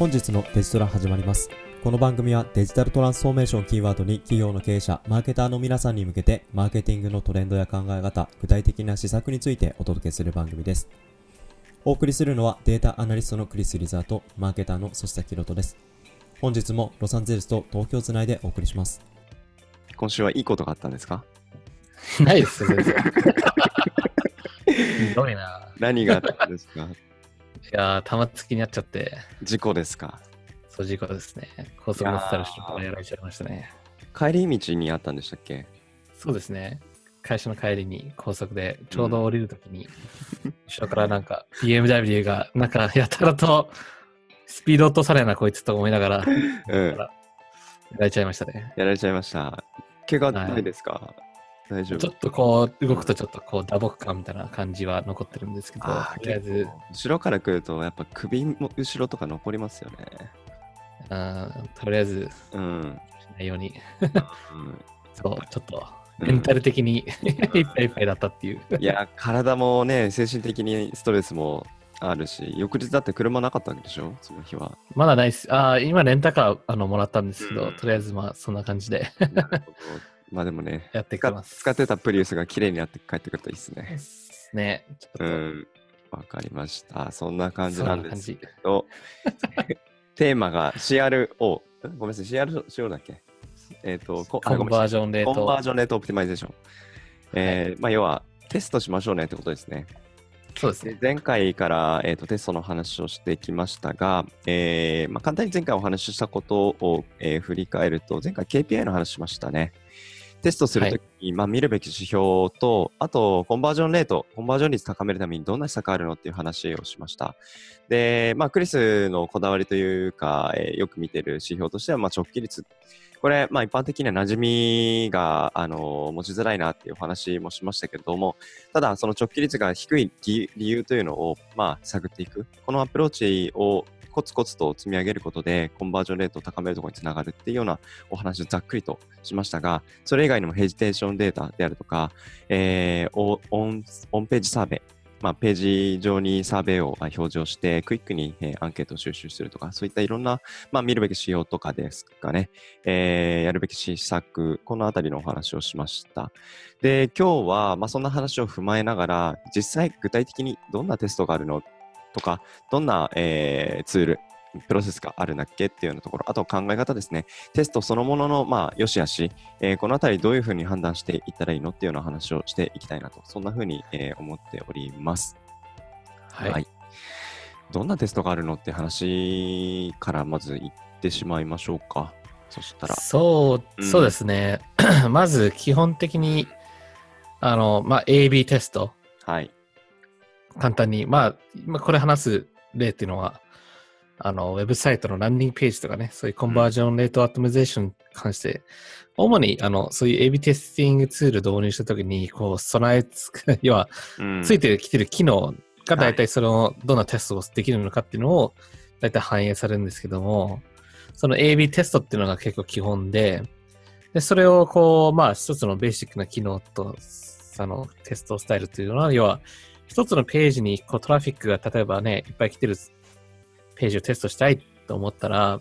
本日のデジトラ始まります。この番組はデジタルトランスフォーメーションキーワードに企業の経営者、マーケターの皆さんに向けて、マーケティングのトレンドや考え方、具体的な施策についてお届けする番組です。お送りするのはデータアナリストのクリス・リザーと、マーケターの粗下ひろとです。本日もロサンゼルスと東京をつないでお送りします。今週はいいことがあったんですか？ないですよ、全然。ひどいな。何があったんですか？いやー、玉突きになっちゃって、事故ですかそう事故ですね。高速乗ってたら人からやられちゃいましたね。帰り道にあったんでしたっけ？そうですね。会社の帰りに高速でちょうど降りるときに、後ろからなんか BMW がなんかやたらとスピード落とされるなこいつと思いながら、うん。やられちゃいましたね。やられちゃいました。怪我ないですか、大丈夫。ちょっとこう動くとちょっとこう打撲感みたいな感じは残ってるんですけど、あとりあえず。後ろから来ると、やっぱ首も後ろとか残りますよね。あーとりあえず。うん。しないように、うん。そう、ちょっとうんメンタル的に。いっぱいいっぱいだったっていう。いや、体もね、精神的にストレスもあるし、翌日だって車なかったわけでしょ？その日は。まだないっす。ああ、今レンタカーあのもらったんですけど、うん。とりあえずまあそんな感じでまあでもね、やってきます。使ってたプリウスが綺麗になって帰ってくるといいですね。ね、うん。わかりました。そんな感じななん。ですけど、テーマが CRO。んごめんなさい、CRO だっけ？えっ、と、コ conversion rate。conversion rate optimization。えーまあ、要は、テストしましょうねってことですね。そうですね。で前回から、えー、とテストの話をしてきましたが、えーまあ、簡単に前回お話ししたことを、えー振り返ると、前回 KPI の話しましたね。テストするときに、まあ、見るべき指標と、あと、コンバージョンレート、コンバージョン率高めるためにどんな施策があるのっていう話をしました。で、まあ、クリスのこだわりというか、えーよく見てる指標としては、まあ、直帰率。これ、まあ、一般的には馴染みが、あの持ちづらいなっていうお話もしましたけれども、ただ、その直帰率が低い理理由というのを、まあ、探っていく。このアプローチをコツコツと積み上げることで、コンバージョンレートを高めるところにつながるっていうようなお話をざっくりとしましたが、それ以外にもヘジテーションデータであるとか、えーオオンオンページサーベイ、まあ、ページ上にサーベイを表示をして、クイックに、えーアンケートを収集するとか、そういったいろんな、まあ、見るべき指標とかですかね、えーやるべき施策、このあたりのお話をしました。で、今日は、まあ、そんな話を踏まえながら、実際具体的にどんなテストがあるのとか、どんな、えーツール、プロセスがあるんだっけっていうようなところ、あと考え方ですね。テストそのものの、まあ、良し悪し、えーこのあたりどういうふうに判断していったらいいのっていうような話をしていきたいなと、そんなふうに、えー思っております。はい。どんなテストがあるのって話からまず言ってしまいましょうか。そしたら。そうう、んそうですね。まず基本的に、あの、まあ、AB テスト、はい。簡単に、まあ、今これ話す例っていうのは、あの、ウェブサイトのランディングページとかね、そういう conversion rate optimization に関して、主に、あの、そういう AB テスティングツール導入したときに、こう、備えつく、要は、うん。ついてきてる機能が大体その、どんなテストをできるのかっていうのを大体反映されるんですけども、その AB テストっていうのが結構基本で、で、それをこう、まあ一つのベーシックな機能と、そのテストスタイルっていうのは、要は一つのページにこうトラフィックが例えばね、いっぱい来てるページをテストしたいと思ったら、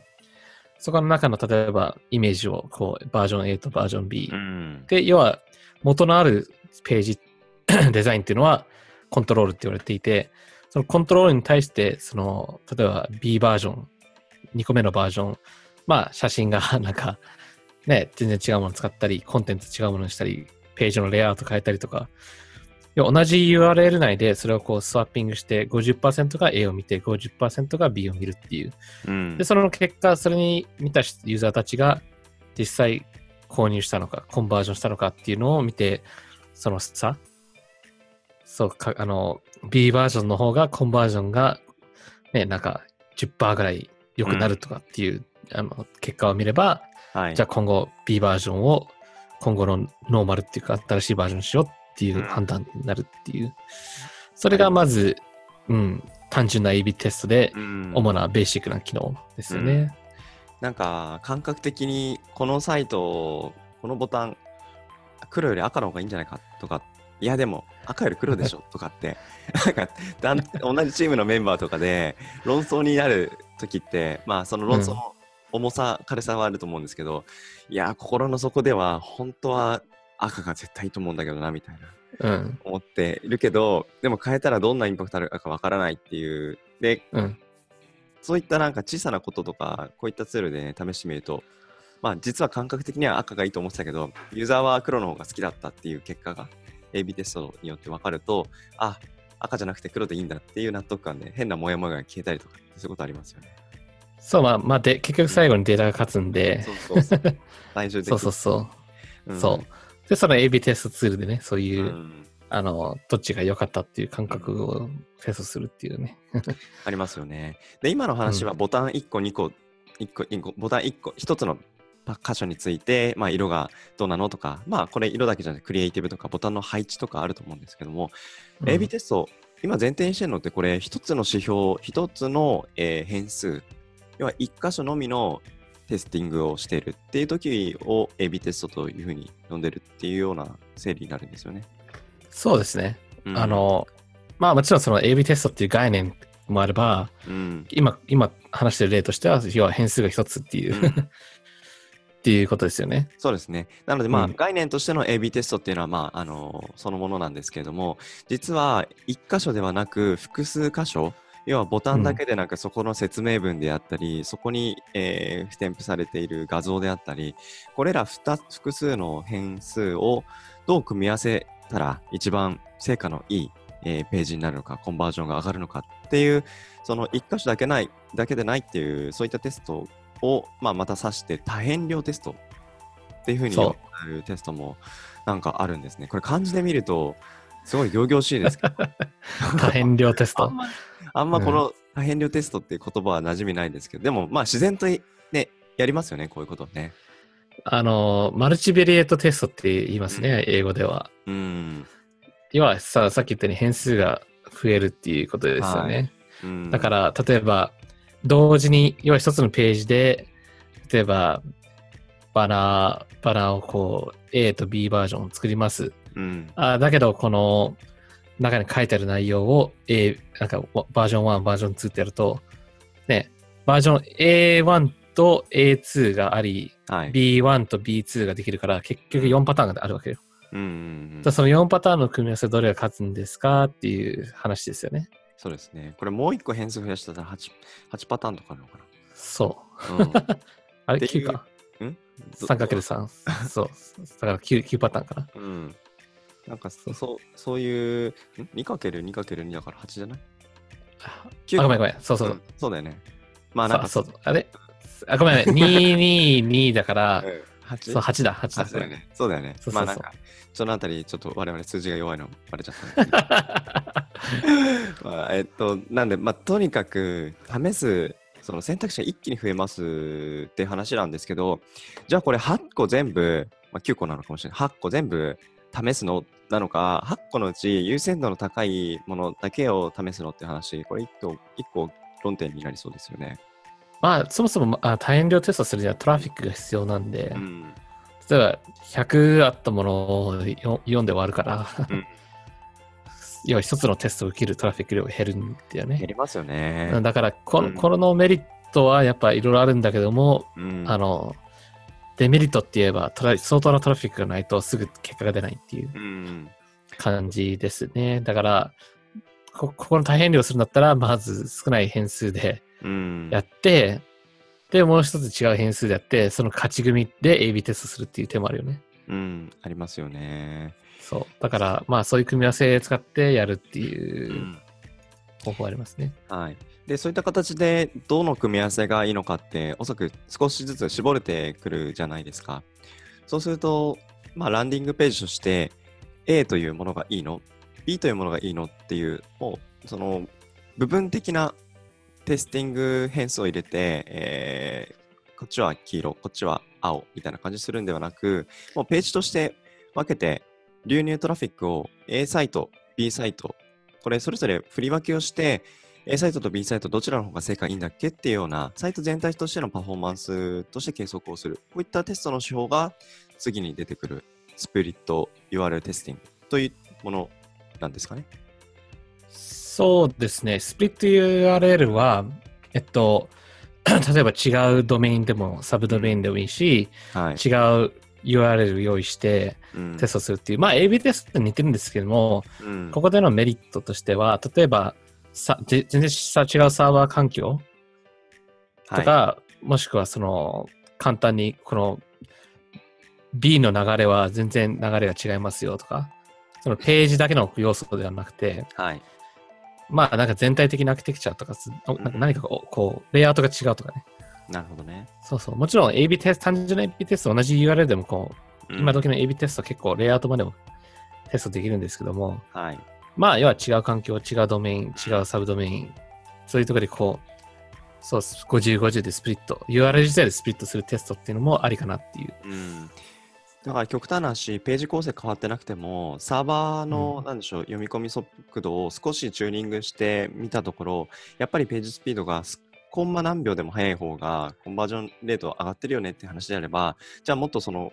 そこの中の例えばイメージをこうバージョン A とバージョン B うん。で、要は元のあるページ デザインっていうのはコントロールって言われていて、そのコントロールに対して、その、例えば B バージョン、2個目のバージョン、まあ写真が なんか、ね、全然違うもの使ったり、コンテンツ違うものにしたり、ページのレイアウト変えたりとか、同じ URL 内でそれをこうスワッピングして50%が A を見て50%が B を見るっていう。うんで、その結果、それに見たユーザーたちが実際購入したのか、コンバージョンしたのかっていうのを見て、その差、そうか、あの、B バージョンの方がコンバージョンが、ね、なんか10%ぐらい良くなるとかっていう、あの、結果を見れば、はい。じゃあ今後 B バージョンを今後のノーマルっていうか新しいバージョンにしようっていう判断になるっていう。それがまず、うん、単純な AB テストでうん主なベーシックな機能ですよね。なんか感覚的にこのサイトこのボタン黒より赤の方がいいんじゃないかとかっいやでも赤より黒でしょとかって なんかだん同じチームのメンバーとかで論争になる時ってまあその論争の重さ、軽さはあると思うんですけどいや心の底では本当は赤が絶対いいと思うんだけどなみたいなうん。思っているけどでも変えたらどんなインパクトあるかわからないっていうでうん。そういったなんか小さなこととかこういったツールでね試してみるとまあ実は感覚的には赤がいいと思ってたけどユーザーは黒の方が好きだったっていう結果が AB テストによって分かるとあ赤じゃなくて黒でいいんだっていう納得感で変なモヤモヤが消えたりとかそういうことありますよね。そう、まあ、まあ、で、結局最後にデータが勝つんで、そうそうそう。最終的そうにそうそう。うんそう。で、その AB テストツールでね、そういう、うんあの、どっちが良かったっていう感覚をテストするっていうね。ありますよね。で、今の話はボタン1個、2個、1個、2個、ボタン1個、1つの箇所について、まあ、色がどうなのとか、まあ、これ色だけじゃなくて、クリエイティブとか、ボタンの配置とかあると思うんですけども、うん AB テスト、今前提にしてるのって、これ、1つの指標、1つの、えー変数、要は1箇所のみのテスティングをしているっていう時を AB テストというふうに呼んでるっていうような整理になるんですよね。そうですね。うんあ、の、まあもちろんその AB テストっていう概念もあれば、うん、今、今話してる例としては、要は変数が一つっていう、うん っていうことですよね。そうですね。なので、まあ、うん概念としての AB テストっていうのは、まあ、あの、そのものなんですけれども、実は、一箇所ではなく、複数箇所、要はボタンだけでなく、そこの説明文であったり、そこに、えー、添付されている画像であったり、これら二つ複数の変数をどう組み合わせたら一番成果のいい、えーページになるのか、コンバージョンが上がるのかっていう、その一箇所だけない、だけでないっていう、そういったテストを、まあ、また指して多変量テストっていうふうに呼ばれるテストもなんかあるんですね。これ漢字で見ると、すごい仰々しいですけど、多変量テストあん。まこの多変量テストっていう言葉は馴染みないんですけど、でもまあ自然とね、やりますよね、こういうことね。あの、マルチベリエートテストって言いますね、英語では。うん。要はさ、さっき言ったように変数が増えるっていうことですよね。うん、だから、例えば、同時に、要は一つのページで、例えば、バナー、バナーをこう、A と B バージョンを作ります。うん、あだけど、この中に書いてある内容を A、なんかバージョン1、バージョン2ってやると、ね、バージョン A1 と A2 があり、はい。B1 と B2 ができるから、結局4パターンがあるわけよ。うんうんうんその4パターンの組み合わせどれが勝つんですかっていう話ですよね。そうですね。これもう一個変数増やしたら 8, 8パターンとかあるのかそう。な。うん あれっていう ?9 か。ん？3×3。そう。だから 9, 9パターンかな。うん。なんかそそうそういう、ん？2×2×2 だから8じゃない？あ、9ごめんごめん。そうそう。んそうだよね。まあなんかそうそう。あれ？あ、ごめんごめん。2、2、2だから、8そう、8だ、8だ。あそうだよね。そうだよね。そうそうそうまあなんか、そのあたり、ちょっと我々数字が弱いのバレちゃったんですけど まあ、えっと、なんで、まあ、とにかく、試す、その選択肢が一気に増えますって話なんですけど、じゃあこれ8個全部、まあ、9個なのかもしれない。8個全部試すのなのか、8個のうち優先度の高いものだけを試すのって話、これ1個、一個論点になりそうですよね。まあ、そもそもあ大変量テストするにはトラフィックが必要なんで、うん。例えば100あったものをよ4で割るから、うん 要は一つのテストを受けるトラフィック量が減るんだよね。やりますよね。だからこの、うんこのメリットはやっぱいろいろあるんだけども、うんあの、デメリットって言えばトラ相当なトラフィックがないとすぐ結果が出ないっていううん。感じですね。だから、こここの大変量するんだったら、まず少ない変数でうん。やって、で、もう一つ違う変数でやって、その勝ち組で AB テストするっていう手もあるよね。うん、ありますよね。そう。だから、まあそういう組み合わせ使ってやるっていううん方法ありますね。はい。で、そういった形で、どの組み合わせがいいのかって、おそらく少しずつ絞れてくるじゃないですか。そうすると、まあ、ランディングページとして、A というものがいいの ?B というものがいいのっていう、もう、その、部分的なテスティング変数を入れて、えーこっちは黄色、こっちは青みたいな感じするんではなく、もうページとして分けて、流入トラフィックを A サイト、B サイト、これそれぞれ振り分けをして、A サイトと B サイトどちらの方が正解いいんだっけっていうような、サイト全体としてのパフォーマンスとして計測をする。こういったテストの手法が次に出てくるスプリット URL テスティングといっものなんですかね。そうですね。スプリット URL は、えっと、例えば違うドメインでも、サブドメインでもいいし、はい。違う URL 用意してうんテストするっていう、まあ AB テストと似てるんですけども、うんここでのメリットとしては、例えば、さぜ全然さ違うサーバー環境？とか、もしくはその、簡単にこの B の流れは全然流れが違いますよとか、そのページだけの要素ではなくて、はい。まあなんか全体的なアーキテクチャとかなんか何かこう、こうレイアウトが違うとかね。なるほどね。そうそう。もちろん AB テスト、単純な AB テスト同じ URL でもこう、うん今時の AB テスト結構レイアウトまでもテストできるんですけども、はい。まあ要は違う環境、違うドメイン、違うサブドメイン、そういうところでこう、そう、50、50でスプリット、URL 自体でスプリットするテストっていうのもありかなっていう。うん。だから極端な話、ページ構成変わってなくても、サーバーの、なんでしょう、読み込み速度を少しチューニングしてみたところ、やっぱりページスピードがすコンマ何秒でも速い方が、コンバージョンレート上がってるよねって話であれば、じゃあもっとその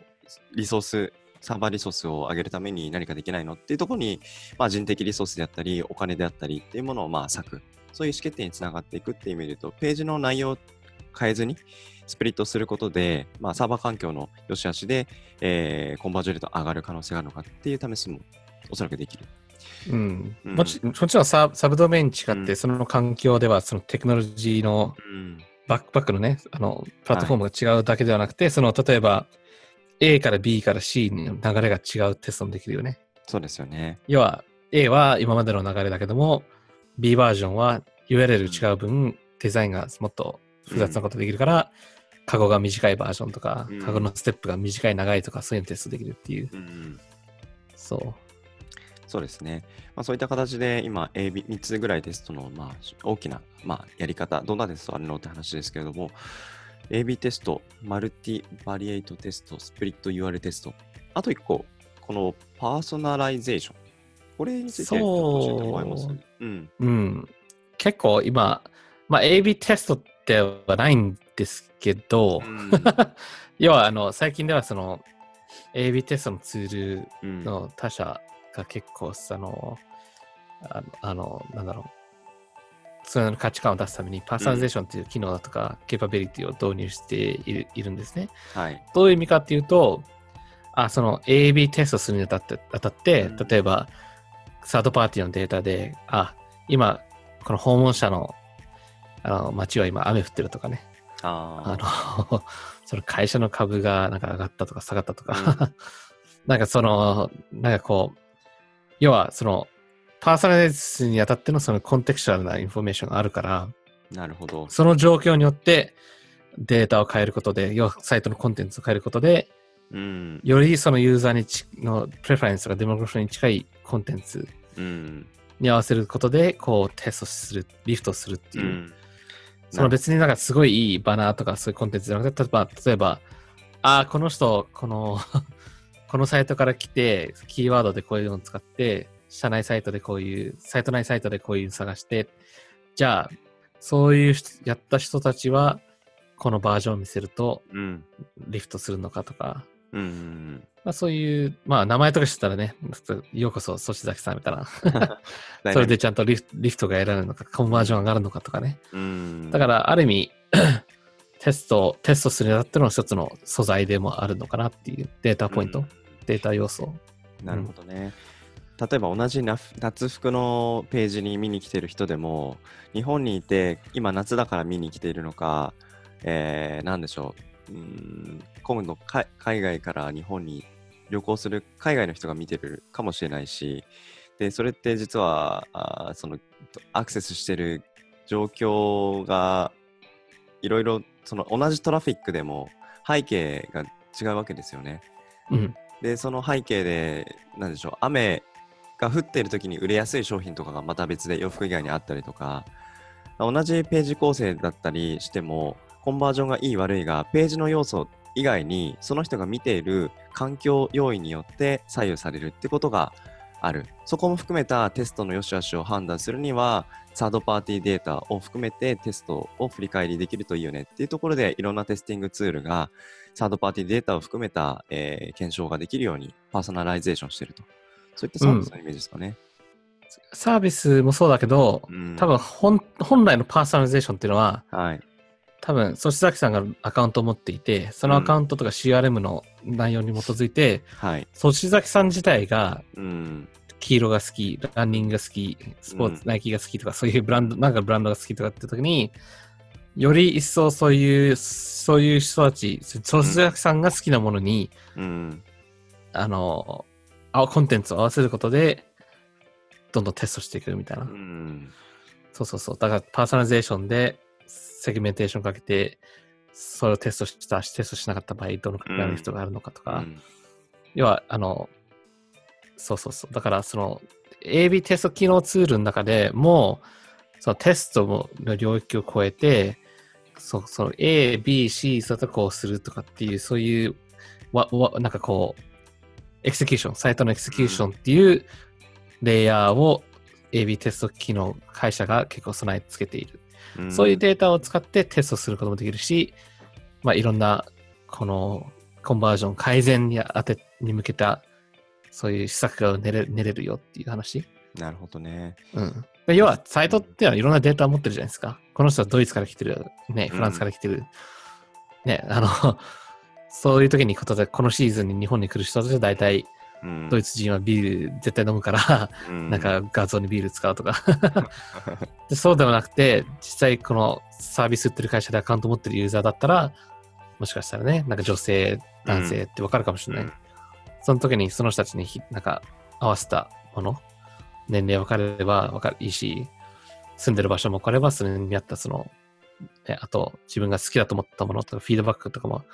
リソース、サーバーリソースを上げるために何かできないのっていうところに、まあ、人的リソースであったり、お金であったりっていうものをまあ割く。そういう意思決定につながっていくっていう意味で言うと、ページの内容を変えずに、スプリットすることで、まあ、サーバー環境の良し悪しで、えーコンバージョンレート上がる可能性があるのかっていう試しもおそらくできる。うん。うんもちもちろんササブドメイン違って、うんその環境ではそのテクノロジーのうん。バックバックのね、あの、プラットフォームが違うだけではなくて、その、例えば、A から B から C に流れが違うテストもできるよね。そうですよね。要は、A は今までの流れだけども、B バージョンは URL 違う分、デザインがもっと複雑なことできるから、カゴが短いバージョンとか、うんカゴのステップが短い長いとか、そういうのテストできるっていう。うん。そう。そうですね。まあ、そういった形で今 AB、3つぐらいテストの、まあ、大きな、まあ、やり方、どんなテストあるのって話ですけれども、AB テスト、マルティバリエイトテスト、スプリット URL テスト、あと1個、この personalization。これについて教えてもらえます？そううん。うん。結構今、まあ AB テストってはないんですけど、うん 要はあの、最近ではその、AB テストのツールうんの他社が結構、あの、あのなんだろう、その価値観を出すために personalization っていう機能だとか、 capability を導入しているいるんですね。はい。どういう意味かっていうと、あその AB テストするにあたって、あたってうん例えば、サードパーティーのデータで、あ、今、この訪問者の、あの、街は今雨降ってるとかね。ああの、その会社の株がなんか上がったとか下がったとか、なんかその、なんかこう、要はその、パーソナライズにあたってのその contextual なインフォメーションがあるから、あ、なるほど。その状況によってデータを変えることで、要はサイトのコンテンツを変えることで、うん。よりそのユーザーにちのプレファレンスとかデモグラフィーに近いコンテンツうん。に合わせることで、こうテストする、リフトするっていう。うんその別になんかすごいいいバナーとかそういうコンテンツじゃなくて、例えば、例えばああ、この人、この、このサイトから来て、キーワードでこういうのを使って、社内サイトでこういう、サイト内サイトでこういうの探して、じゃあ、そういう人やった人たちは、このバージョンを見せると、うん。リフトするのかとか、うんうん。まあそういう、まあ名前とか知ったらね、ようこそ、そしざきさんみたいな。それでちゃんとリフリフトが得られるのか、コンバージョン上がるのかとかね。うん。だから、ある意味、テスト、テストするにあたっての一つの素材でもあるのかなっていうデータポイント、うんデータ要素。なるほどね。例えば同じな夏服のページに見に来てる人でも、日本にいて、今夏だから見に来ているのか、えー、なんでしょう、うーん今度か海外から日本に旅行する海外の人が見てるかもしれないし、で、それって実は、あーその、アクセスしてる状況が、いろいろ、その同じトラフィックでも背景が違うわけですよね。うん。で、その背景で、なんでしょう、雨が降っている時に売れやすい商品とかがまた別で洋服以外にあったりとか、同じページ構成だったりしても、コンバージョンがいい悪いが、ページの要素以外に、その人が見ている環境要因によって左右されるってことがある。そこも含めたテストの良し悪しを判断するには、サードパーティーデータを含めてテストを振り返りできるといいよねっていうところで、いろんなテスティングツールがサードパーティーデータを含めた、えー検証ができるように personalization してると。そういったサービスのイメージですかね。サービスもそうだけど、うん多分本本来の personalization っていうのは、はい。多分、そし崎さんがアカウントを持っていて、そのアカウントとか CRM の内容に基づいて、はい。そし崎さん自体がうん。黄色が好き、ランニングが好き、スポーツ、うんナイキが好きとか、そういうブランド、なんかブランドが好きとかって時に、より一層そういう、そういう人たち、そし崎さんが好きなものに、うん。あの、あコンテンツを合わせることで、どんどんテストしていくみたいな。うん。そうそうそう。だからパーソナリゼーションでセグメンテーションかけて、それをテストしたし、テストしなかった場合、どのくらいの人があるのかとか、うん要は、あの、そうそうそう。だから、その、AB テスト機能ツールの中でもう、そのテストもの領域を超えて、そうその A、B、C、そうとこうするとかっていう、そういう、わ、わ、なんかこう、エクセキューション、サイトのエクセキューションっていうレイヤーを AB テスト機能会社が結構備え付けている。うんそういうデータを使ってテストすることもできるし、まあ、いろんな、この、コンバージョン改善に当て、に向けた、そういう施策が練れ練れるよっていう話。なるほどね。うん。で要は、サイトっていうのはいろんなデータを持ってるじゃないですか。この人はドイツから来てる、ね、フランスから来てる。ね、あの、そういう時にことで、このシーズンに日本に来る人たちは大体、うんドイツ人はビール絶対飲むから、うんなんか画像にビール使うとか で。そうではなくて、実際このサービス売ってる会社でアカウント持ってるユーザーだったら、もしかしたらね、なんか女性、男性ってわかるかもしれない。うんその時にその人たちにひなんか合わせたもの、年齢分かれば分かるいいし、住んでる場所も分かれば、それに見合ったその、ね、あと自分が好きだと思ったものとか、フィードバックとかも、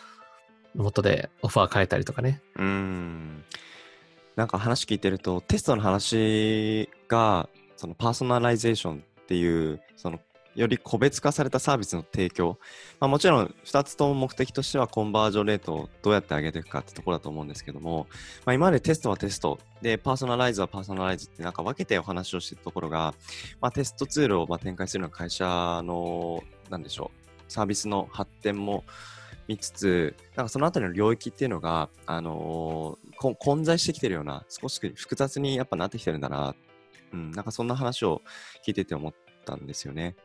元でオファー変えたりとかね。うん。なんか話聞いてると、テストの話が、その personalization っていう、そのより個別化されたサービスの提供、まあ、もちろん2つとも目的としては conversion rate をどうやって上げていくかってところだと思うんですけども、まあ、今までテストはテストでパーソナライズはパーソナライズってなんか分けてお話をしてたところが、まあ、テストツールをまあ展開するような会社のなんでしょうサービスの発展も見つつなんかそのあたりの領域っていうのが、あのーこ混在してきてるような少し複雑にやっぱなってきてるんだな、うん、なんかそんな話を聞いてて思ったんですよね。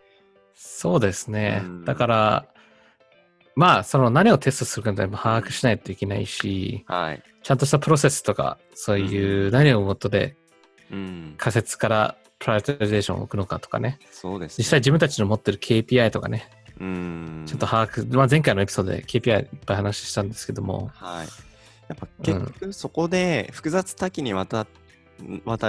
そうですね。うんだから、まあ、その何をテストするかってやっぱ把握しないといけないし、はい。ちゃんとしたプロセスとか、そういう何をもとでうん。仮説からプライオリゼーションを置くのかとかね。そうです、ね。実際自分たちの持ってる KPI とかね、うん。ちょっと把握、まあ、前回のエピソードで KPI いっぱい話したんですけども、はい。やっぱ結局そこで複雑多岐にわた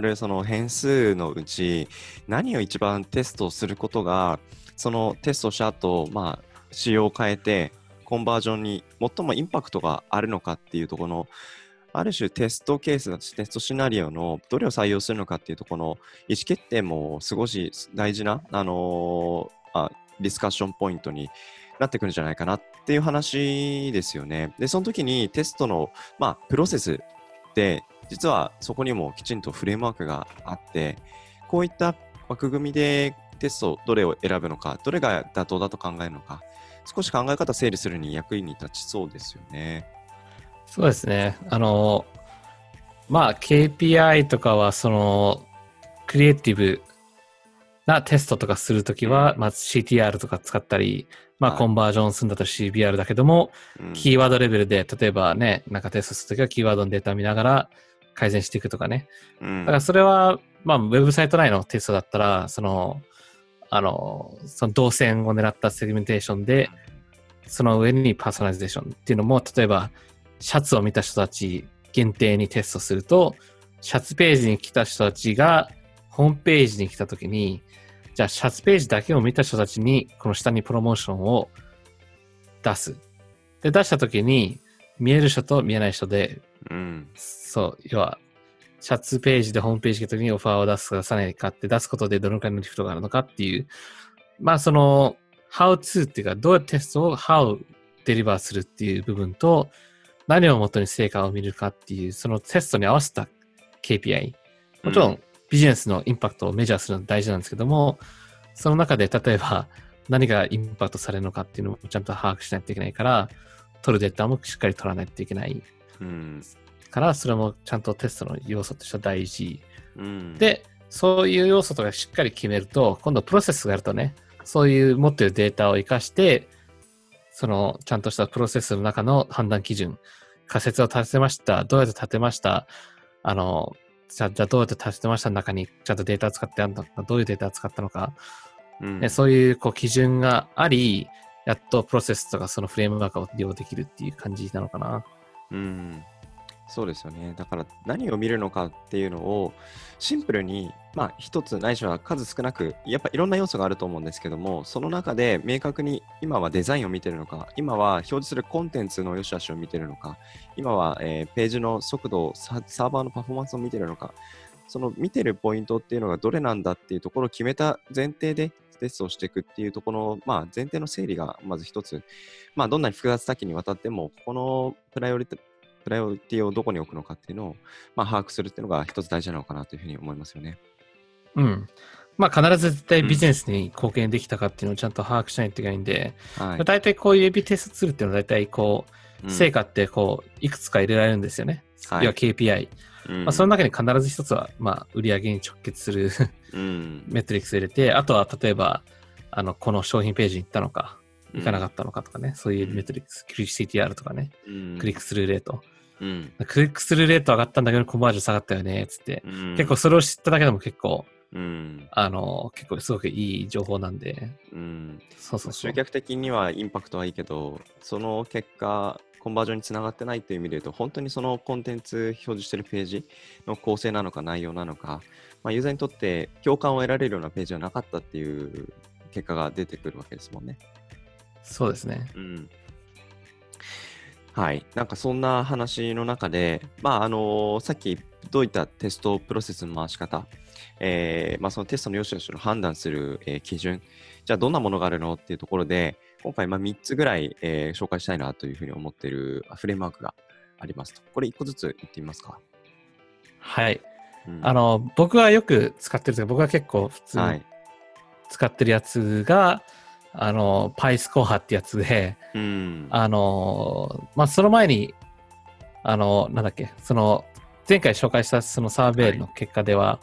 るその変数のうち何を一番テストすることがそのテストした後、まあ仕様を変えてコンバージョンに最もインパクトがあるのかっていうところのある種テストケースだしテストシナリオのどれを採用するのかっていうところの意思決定も少し大事な、あのーあディスカッションポイントになってくるんじゃないかなっていう話ですよね。で、その時にテストの、まあ、プロセスって、実はそこにもきちんとフレームワークがあって、こういった枠組みでテストどれを選ぶのか、どれが妥当だと考えるのか、少し考え方整理するに役に立ちそうですよね。そうですね。あの、まあ KPI とかはその、クリエイティブなテストとかするときは、まあ CTR とか使ったり、まあはい。コンバージョンするんだったら CBR だけども、うん。キーワードレベルで、例えばね、なんかテストするときはキーワードのデータを見ながら改善していくとかね。うん。だからそれは、まあ、ウェブサイト内のテストだったら、その、あの、その動線を狙ったセグメンテーションで、その上にパーソナリゼーションっていうのも、例えば、シャツを見た人たち限定にテストすると、シャツページに来た人たちが、ホームページに来たときに、じゃあ、シャツページだけを見た人たちに、この下にプロモーションを出す。で、出したときに、見える人と見えない人で、うんそう、要は、シャツページでホームページ来た時にオファーを出すか出さないかって出すことでどのくらいのリフトがあるのかっていう、まあその、how to っていうか、どうやってテストを how デリバーするっていう部分と、何をもとに成果を見るかっていう、そのテストに合わせた KPI。もちろんビジネスのインパクトをメジャーするのは大事なんですけども、その中で例えば何がインパクトされるのかっていうのもちゃんと把握しないといけないから、取るデータもしっかり取らないといけない。うんから、それもちゃんとテストの要素としては大事。うん、で、そういう要素とかしっかり決めると、今度プロセスがあるとね、そういう持ってるデータを活かして、そのちゃんとしたプロセスの中の判断基準、仮説を立てました、どうやって立てました、あの、じゃあじゃあどうやって立てました？の中にちゃんとデータを使ってあるのか、どういうデータを使ったのか、うん。ねそういうこう基準があり、やっとプロセスとかそのフレームワークを利用できるっていう感じなのかな。うん、そうですよね。だから何を見るのかっていうのをシンプルに、まあ一つないしは数少なく、やっぱいろんな要素があると思うんですけども、その中で明確に今はデザインを見てるのか、今は表示するコンテンツの良し悪しを見てるのか、今は、えーページの速度、ササーバーのパフォーマンスを見てるのか、その見てるポイントっていうのがどれなんだっていうところを決めた前提でテストをしていくっていうところの、まあ、前提の整理がまず一つ、まあ、どんなに複雑多岐にわたっても、ここのプライオリティプライオリティをどこに置くのかっていうのを、まあ、把握するっていうのが一つ大事なのかなというふうに思いますよね。うん。まあ必ず絶対ビジネスに貢献できたかっていうのをちゃんと把握しないといけないんで、はい。大体こういうエビテストツールっていうのは大体こう、うん成果ってこう、いくつか入れられるんですよね。はい要は KPI。うんまあその中に必ず一つは、まあ売上に直結するうん メトリックスを入れて、あとは例えば、あの、この商品ページに行ったのか、行かなかったのかとかね、そういうメトリックス、クリック CTR とかね、うんクリックスルーレート。うんクリックスルーレート上がったんだけど、コンバージョン下がったよね、つって。うん結構それを知っただけでも結構、うんあの、結構すごくいい情報なんで、うんそうそうそう集。客的にはインパクトはいいけど、その結果、コンバージョンにつながってないという意味で言うと、本当にそのコンテンツ表示してるページの構成なのか内容なのか、まあ、ユーザーにとって共感を得られるようなページはなかったっていう結果が出てくるわけですもんね。そうですね。うんはい、なんかそんな話の中で、まああのさっきどういったテストプロセスの回し方、えーまあ、そのテストの良し悪しを判断する、えー基準、じゃあどんなものがあるのっていうところで、今回まあ3つぐらい、えー紹介したいなというふうに思っているフレームワークがありますと。これ1個ずつ言ってみますか？はい。うんあの、僕はよく使ってるというか、僕は結構普通にはい。使ってるやつが、あの、PyScore ってやつで、うん。あの、まあ、その前に、あの、なんだっけ、その、前回紹介したそのサーベイの結果では、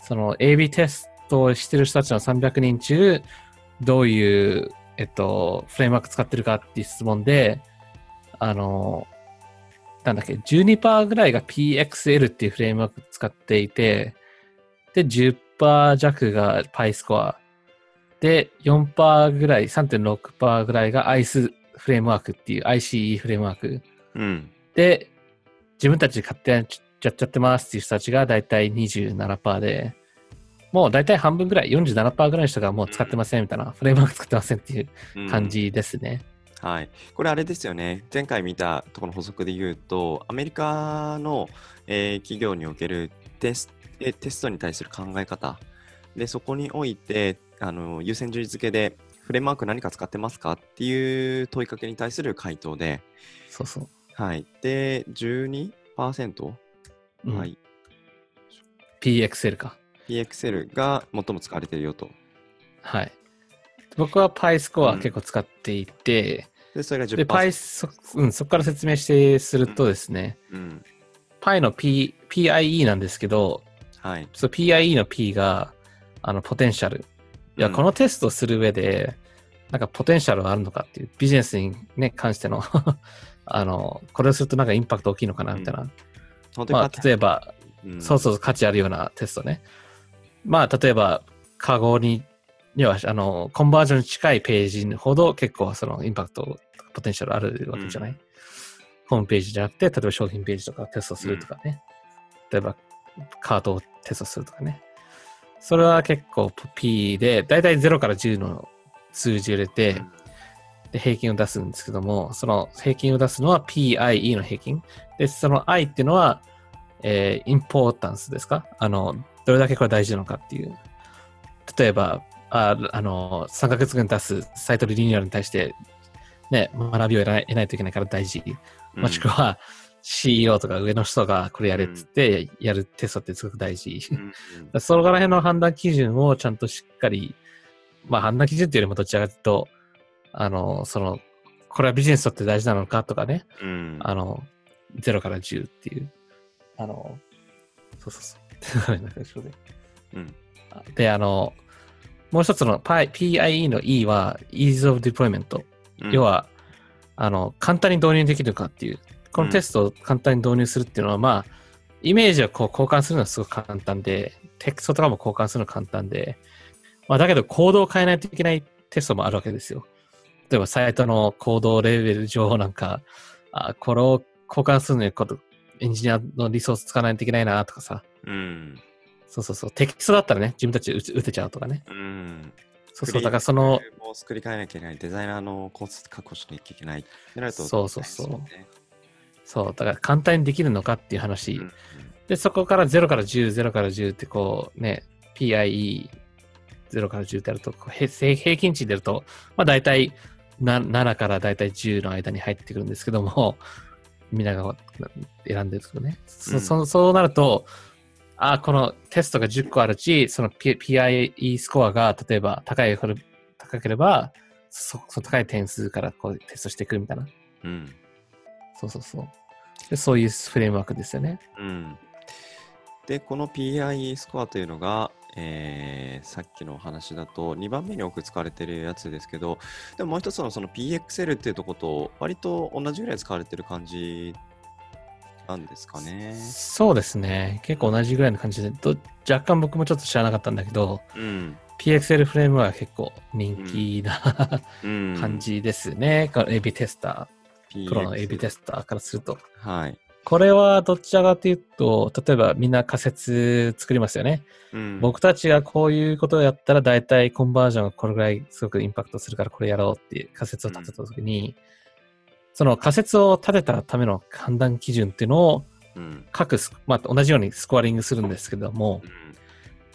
その AB テストをしてる人たちの300人中、どういう、えっと、フレームワーク使ってるかっていう質問で、あの、なんだっけ、12%ぐらいが PXL っていうフレームワーク使っていて、で、10%弱が PyScore。で、4%ぐらい、3.6%ぐらいが ICE フレームワークっていう ICE フレームワーク。うん。で、自分たちで勝手にやっちゃってますっていう人たちがだいたい27%で、もうだいたい半分ぐらい、47%ぐらいの人がもう使ってませんみたいな、フレームワーク使ってませんっていううん感じですね。はい、これあれですよね、前回見たところの補足で言うと、アメリカの、えー企業におけるテスえテストに対する考え方、でそこにおいてあの優先順位付けで、フレームワーク何か使ってますかっていう問いかけに対する回答で、そうそう。はい、で、12%、うんはい、PXL か。PXL が最も使われているよと。はい。僕は PyScore 結構使っていて、で、それが10%。で、Py そ,、うん、そこから説明してするとですね、うん、Py の P、PIE なんですけど、はい。その PIE の P が、あの、ポテンシャル。いや、うんこのテストをする上で、なんかポテンシャルがあるのかっていう、ビジネスにね、関しての、あの、これをするとなんかインパクト大きいのかな、みたいな。本当にまあ、例えば、うんそうそう、価値あるようなテストね。まあ、例えば、カゴに、には、あの、コンバージョンに近いページほど結構そのインパクト、ポテンシャルあるわけじゃない、うんホームページじゃなくて、例えば商品ページとかテストするとかね。例えば、カートをテストするとかね。それは結構 P で、だいたい0から10の数字を入れて、で平均を出すんですけども、その平均を出すのは PIE の平均。で、その I っていうのは、えー、インポータンスですか？あの、どれだけこれ大事なのかっていう。例えば、ああの、3ヶ月間出すサイトリニューアルに対して、ね、学びを得ない得ないといけないから大事。うんもしくは、CEO とか上の人がこれやれっつって、やるテストってすごく大事。その辺の判断基準をちゃんとしっかり、まあ判断基準っていうよりもどちらかというと、あの、その、これはビジネスとって大事なのかとかね、うんあの、0から10っていう。あの、そうそうそう。うん。で、あの、もう一つの Pi- PIE の E は Ease of Deployment。うん要、は、あの、簡単に導入できるかっていう。このテストを簡単に導入するっていうのは、まあ、イメージをこう交換するのはすごく簡単で、テクストとかも交換するの簡単で、まあ、だけどコードを変えないといけないテストもあるわけですよ。例えばサイトのコードレベル上なんか、あこれを交換するのにことエンジニアのリソース使わないといけないなとかさ、うん。そうそうそう、テキストだったらね、自分たちで打てちゃうとかね。うん。そうそう、だからその、作り変えなきゃいけない、デザイナーのコスト確保しなきゃいけないってなると、そうそうそうねそう、だから簡単にできるのかっていう話。うんで、そこから0から10、0から10ってこうね、PIE0 から10ってやると、こう平均値出ると、まあ大体な7から大体10の間に入ってくるんですけども、みんなが選んでるとね。うんそそそうなると、あ、このテストが10個あるうち、その P- PIE スコアが例えば高い高ければ、そその高い点数からこうテストしていくみたいな。うん。そうそうそう。でそういうフレームワークですよね。うん。で、この PIE スコアというのが、えーさっきのお話だと2番目に多く使われているやつですけど、でももう一つのその PXL っていうところと割と同じぐらい使われてる感じなんですかね。そうですね。結構同じぐらいの感じで、ど若干僕もちょっと知らなかったんだけど、うん。PXL フレームは結構人気な、うん、感じですね。この AB テスター、プロの AB テススターからすると。はい。これはどちらかというと、例えばみんな仮説作りますよね。うん、僕たちがこういうことをやったら大体コンバージョンがこれぐらいすごくインパクトするからこれやろうっていう仮説を立てたときに、その仮説を立てたための判断基準っていうのをうん。まあ、同じようにスコアリングするんですけどもう、ん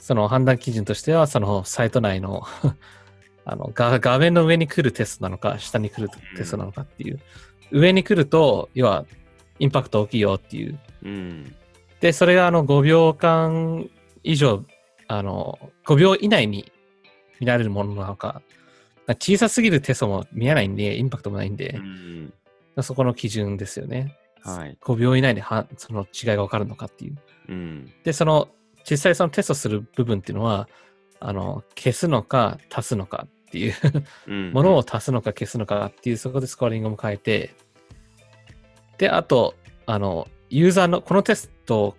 その判断基準としては、そのサイト内の あの画画面の上に来るテストなのか、下に来るテストなのかっていう。上に来ると、要はインパクト大きいよっていう。うん。で、それがあの5秒間以上、あの、5秒以内に見られるものなのか、小さすぎるテストも見えないんで、インパクトもないんでう、ん。そこの基準ですよね。はい。5秒以内ではその違いがわかるのかっていう。うん。で、その、実際そのテストする部分っていうのは、あの、消すのか足すのかっていううん。ものを足すのか消すのかっていう、そこでスコアリングも変えて、で、あと、あの、ユーザーの、このテスト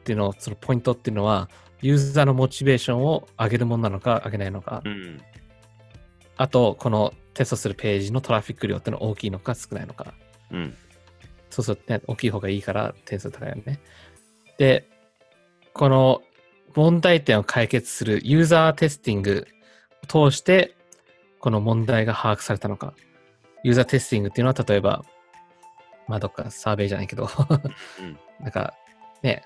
っていうの、そのポイントっていうのは、ユーザーのモチベーションを上げるものなのか、上げないのか、うん。あと、このテストするページのトラフィック量っていうのは大きいのか少ないのか。うん。そうするとね、大きい方がいいから点数高いよね。で、この問題点を解決するユーザーテスティングを通して、この問題が把握されたのか。ユーザーテスティングっていうのは、例えば、まあ、どっかサーベイじゃないけど、うん なんか、ね、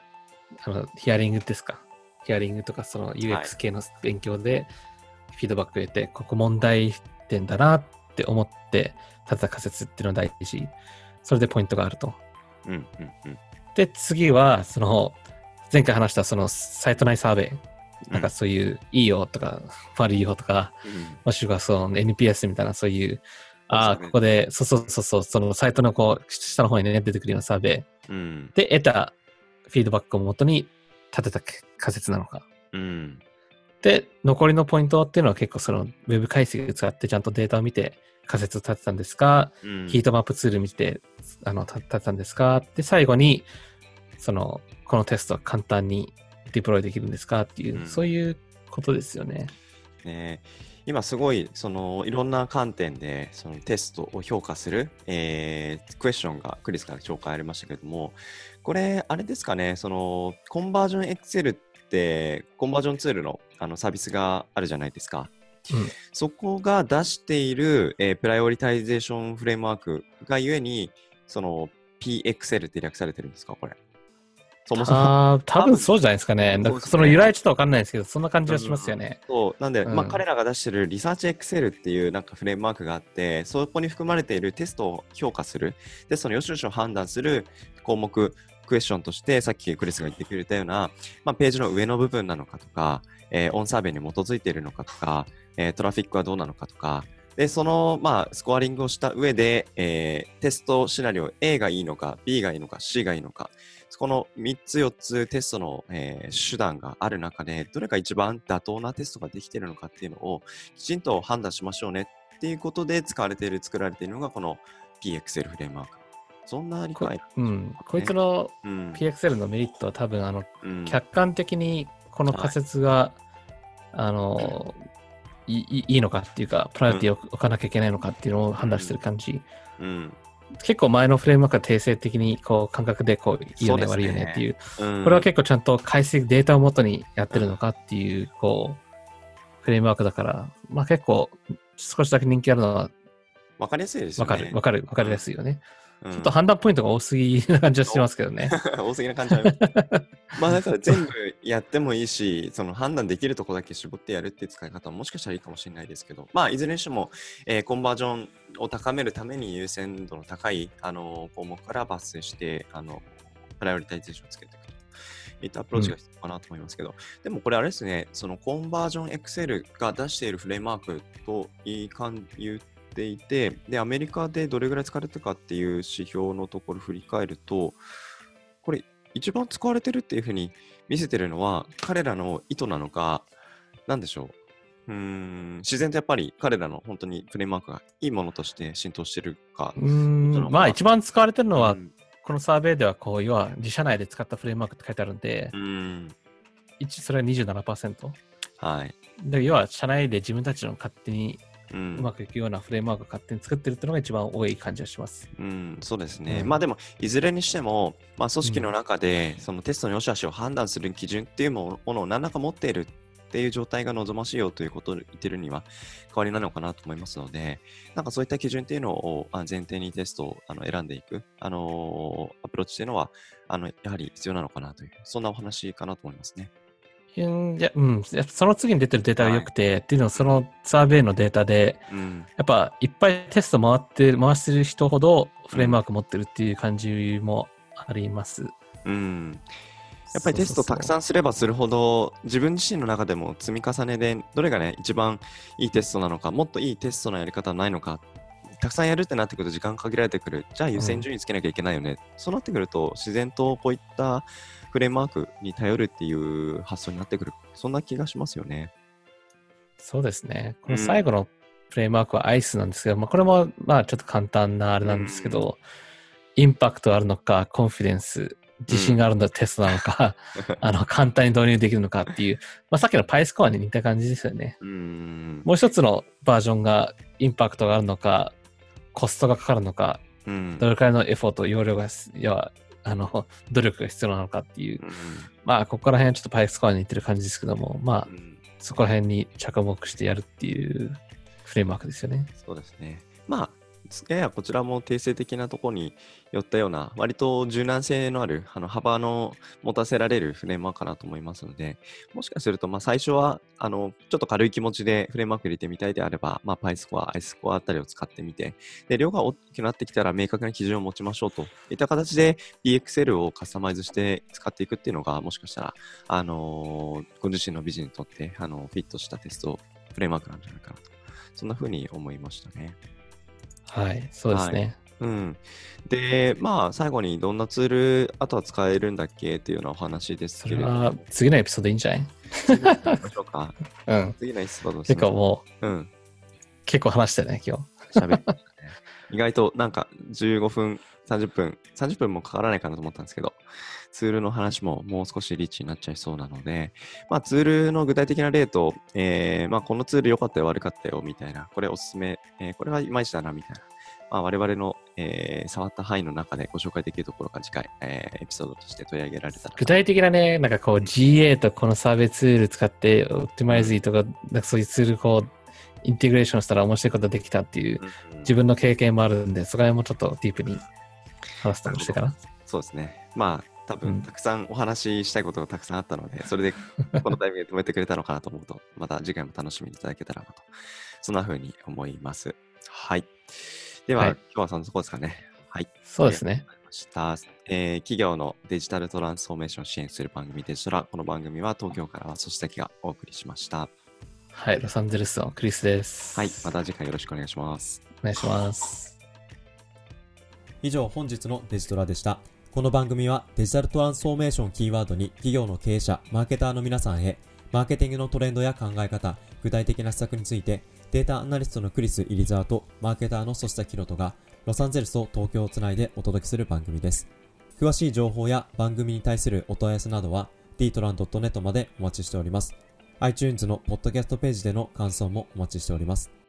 あの、ヒアリングですか。ヒアリングとか、そのはい UX 系の勉強で、フィードバックを得て、ここ問題点だなって思って、立てた仮説っていうのは大事。それでポイントがあると。うん。うん。うん。で、次は、その、前回話したそのサイト内サーベイ、なんかそういう、いいよとか、悪いよとか、うん。もしくはその NPS みたいなそういう、ああ、ここで、そうそうそうそう、そのサイトのこう、下の方にね、出てくるようなサーベイうん。で得たフィードバックをもとに立てた仮説なのか。うん。で、残りのポイントっていうのは結構そのウェブ解析を使ってちゃんとデータを見て仮説を立てたんですか、うん。ヒートマップツール見て、あの、立てたんですかで、最後に、その、このテストは簡単にディプロイできるんですかっていう、うんそういうことですよね。ね、今すごいそのいろんな観点でそのテストを評価する、えークエスチョンがクリスから紹介ありましたけれどもこれあれですかねそのコンバージョン Excel ってコンバージョンツールのあのサービスがあるじゃないですか。うんそこが出している、えー prioritization framework がゆえにその PXL って略されてるんですかこれ。そもそも。ああ、多分そうじゃないですかね。そね。その由来ちょっとわかんないですけど、そんな感じはしますよね。そう。なんで、まあ、うん彼らが出してるリサーチ Excel っていうなんかフレームワークがあって、そこに含まれているテストを評価する、テストの良し悪しを判断する項目、クエスチョンとして、さっきクリスが言ってくれたような、まあ、ページの上の部分なのかとか、えーオンサーベイに基づいているのかとか、えートラフィックはどうなのかとか、で、その、まあ、スコアリングをした上で、えーテストシナリオ A がいいのか、B がいいのか、C がいいのか、この3つ4つテストの、えー手段がある中で、どれが一番妥当なテストができているのかっていうのをきちんと判断しましょうねっていうことで使われている、作られているのがこの PXL フレームワーク。そんな理こ解。うん、こいつのうん PXL のメリットは多分、あの、うん客観的にこの仮説が、あの、いいいいのかっていうか、プライオリティを置かなきゃいけないのかっていうのを判断してる感じ。うん結構前のフレームワークは定性的にこう感覚でこういいよね、悪いよねっていう。うんこれは結構ちゃんと解析データをもとにやってるのかっていう、こう、フレームワークだから、まあ結構少しだけ人気あるのはわかりやすいですよね。わかる、わかる、わかりやすいよね。うんちょっと判断ポイントが多すぎな感じはしますけどね。多すぎな感じは まあだから全部やってもいいし、その判断できるとこだけ絞ってやるっていう使い方ももしかしたらいいかもしれないですけど、まあいずれにしても、えーコンバージョンを高めるために優先度の高い、あの項目から抜粋して、あの、 prioritization をつけていくと。いったアプローチが必要かなと思いますけど、でもこれあれですね、そのコンバージョン Excel が出しているフレームワークといい感言っていて、で、アメリカでどれぐらい使われてるかっていう指標のところ振り返ると、これ一番使われてるっていうふうに見せてるのは彼らの意図なのか、なんでしょう？うーん、自然とやっぱり彼らの本当にフレームワークがいいものとして浸透してるか。まあ一番使われてるのは、うんこのサーベイではこう、要は自社内で使ったフレームワークって書いてあるんで、うん、一それは27%。はい。で要は社内で自分たちの勝手にうんうまくいくようなフレームワークを勝手に作ってるっていうのが一番多い感じがします。うん、そうですね。うんまあでも、いずれにしても、まあ、組織の中で、そのテストの良し悪しを判断する基準っていうものを何らか持っているっていう状態が望ましいよということを言ってるには変わりないのかなと思いますので、なんかそういった基準っていうのをあ前提にテストをあの選んでいく、あのーアプローチっていうのは、あの、やはり必要なのかなという、そんなお話かなと思いますね。うん、いや、うん、やっぱその次に出てるデータが良くて、っていうのはそのサーベイのデータで、うん。やっぱいっぱいテスト回って、回してる人ほどフレームワーク持ってるっていう感じもあります。うん。やっぱりテストたくん。さんすればするほど、自分自身の中でも積み重ねで、どれがね、一番いいテストなのか、もっといいテストのやり方はないのか、たくさんやるってなってくると時間限られてくる。じゃあ優先順位つけなきゃいけないよね。そうなってくると、自然とこういったフレームワークに頼るっていう発想になってくる。そんな気がしますよね。そうですね。この最後のフレームワークはアイスなんですけど、まあこれもまあちょっと簡単なあれなんですけど、インパクトあるのか、コンフィデンス、自信があるのテストなのか、あの簡単に導入できるのかっていう、まあさっきの PyScore に似た感じですよね。うん。もう一つのバージョンがインパクトがあるのか、コストがかかるのか、うんどれくらいのエフォート、容量がす、いや、あの、努力が必要なのかっていう、まあ、ここら辺はちょっと PyScore に似てる感じですけども、まあう、んそこら辺に着目してやるっていうフレームワークですよね。そうですね。まあ、ややこちらも定性的なところに寄ったような、割と柔軟性のある、あの幅の持たせられるフレームワークかなと思いますので、もしかすると、まあ、最初は、あの、ちょっと軽い気持ちでフレームワーク入れてみたいであれば、まあ、PyScore、iScore あたりを使ってみて、で、量が大きくなってきたら明確な基準を持ちましょうといった形で PXL をカスタマイズして使っていくっていうのが、もしかしたら、あのご自身のビジネスにとって、あのフィットしたテスト、フレームワークなんじゃないかなと。そんな風に思いましたね。はい、そうですね。うん。で、まあ、最後にどんなツール、あとは使えるんだっけっていうようなお話ですけれども。は次のエピソードいいんじゃない？うか。うん。次のエピソードです結構もう、うん。結構話したよね、今日。喋。意外となんか15分、30分、30分もかからないかなと思ったんですけど、ツールの話ももう少しリッチになっちゃいそうなので、まあツールの具体的な例と、えー、まあこのツール良かったよ、悪かったよ、みたいな、これおすすめ、えーこれはいまいちだな、みたいな。まあ我々の、えー触った範囲の中でご紹介できるところが次回、えーエピソードとして取り上げられたら。具体的なね、なんかこう GA とこのサーベイツール使って、オプティマイズとか、なんかそういうツールこう、インテグレーションしたら面白いことができたっていう、うん自分の経験もあるんで、そこら辺もちょっとディープに話すともしてかな。そうですね。まあ、多うん分たくさんお話ししたいことがたくさんあったので、それでこのタイミングで止めてくれたのかなと思うと、また次回も楽しみにいただけたらなと、そんな風に思います。はい。では、はい今日はそのところですかね。はい。そうですね。した。えー企業のデジタルトランスフォーメーションを支援する番組デジトラ。この番組は東京からは組織先がお送りしました。はい、ロサンゼルスのクリスです。はい、また次回よろしくお願いします。お願いします。以上本日のデジトラでした。この番組はデジタルトランスフォーメーションキーワードに企業の経営者、マーケターの皆さんへ、マーケティングのトレンドや考え方、具体的な施策について、データアナリストのクリス・イリザーとマーケターのソシタ・キロトが、ロサンゼルスと東京をつないでお届けする番組です。詳しい情報や番組に対するお問い合わせなどは、dtran.net までお待ちしております。iTunes のポッドキャストページでの感想もお待ちしております。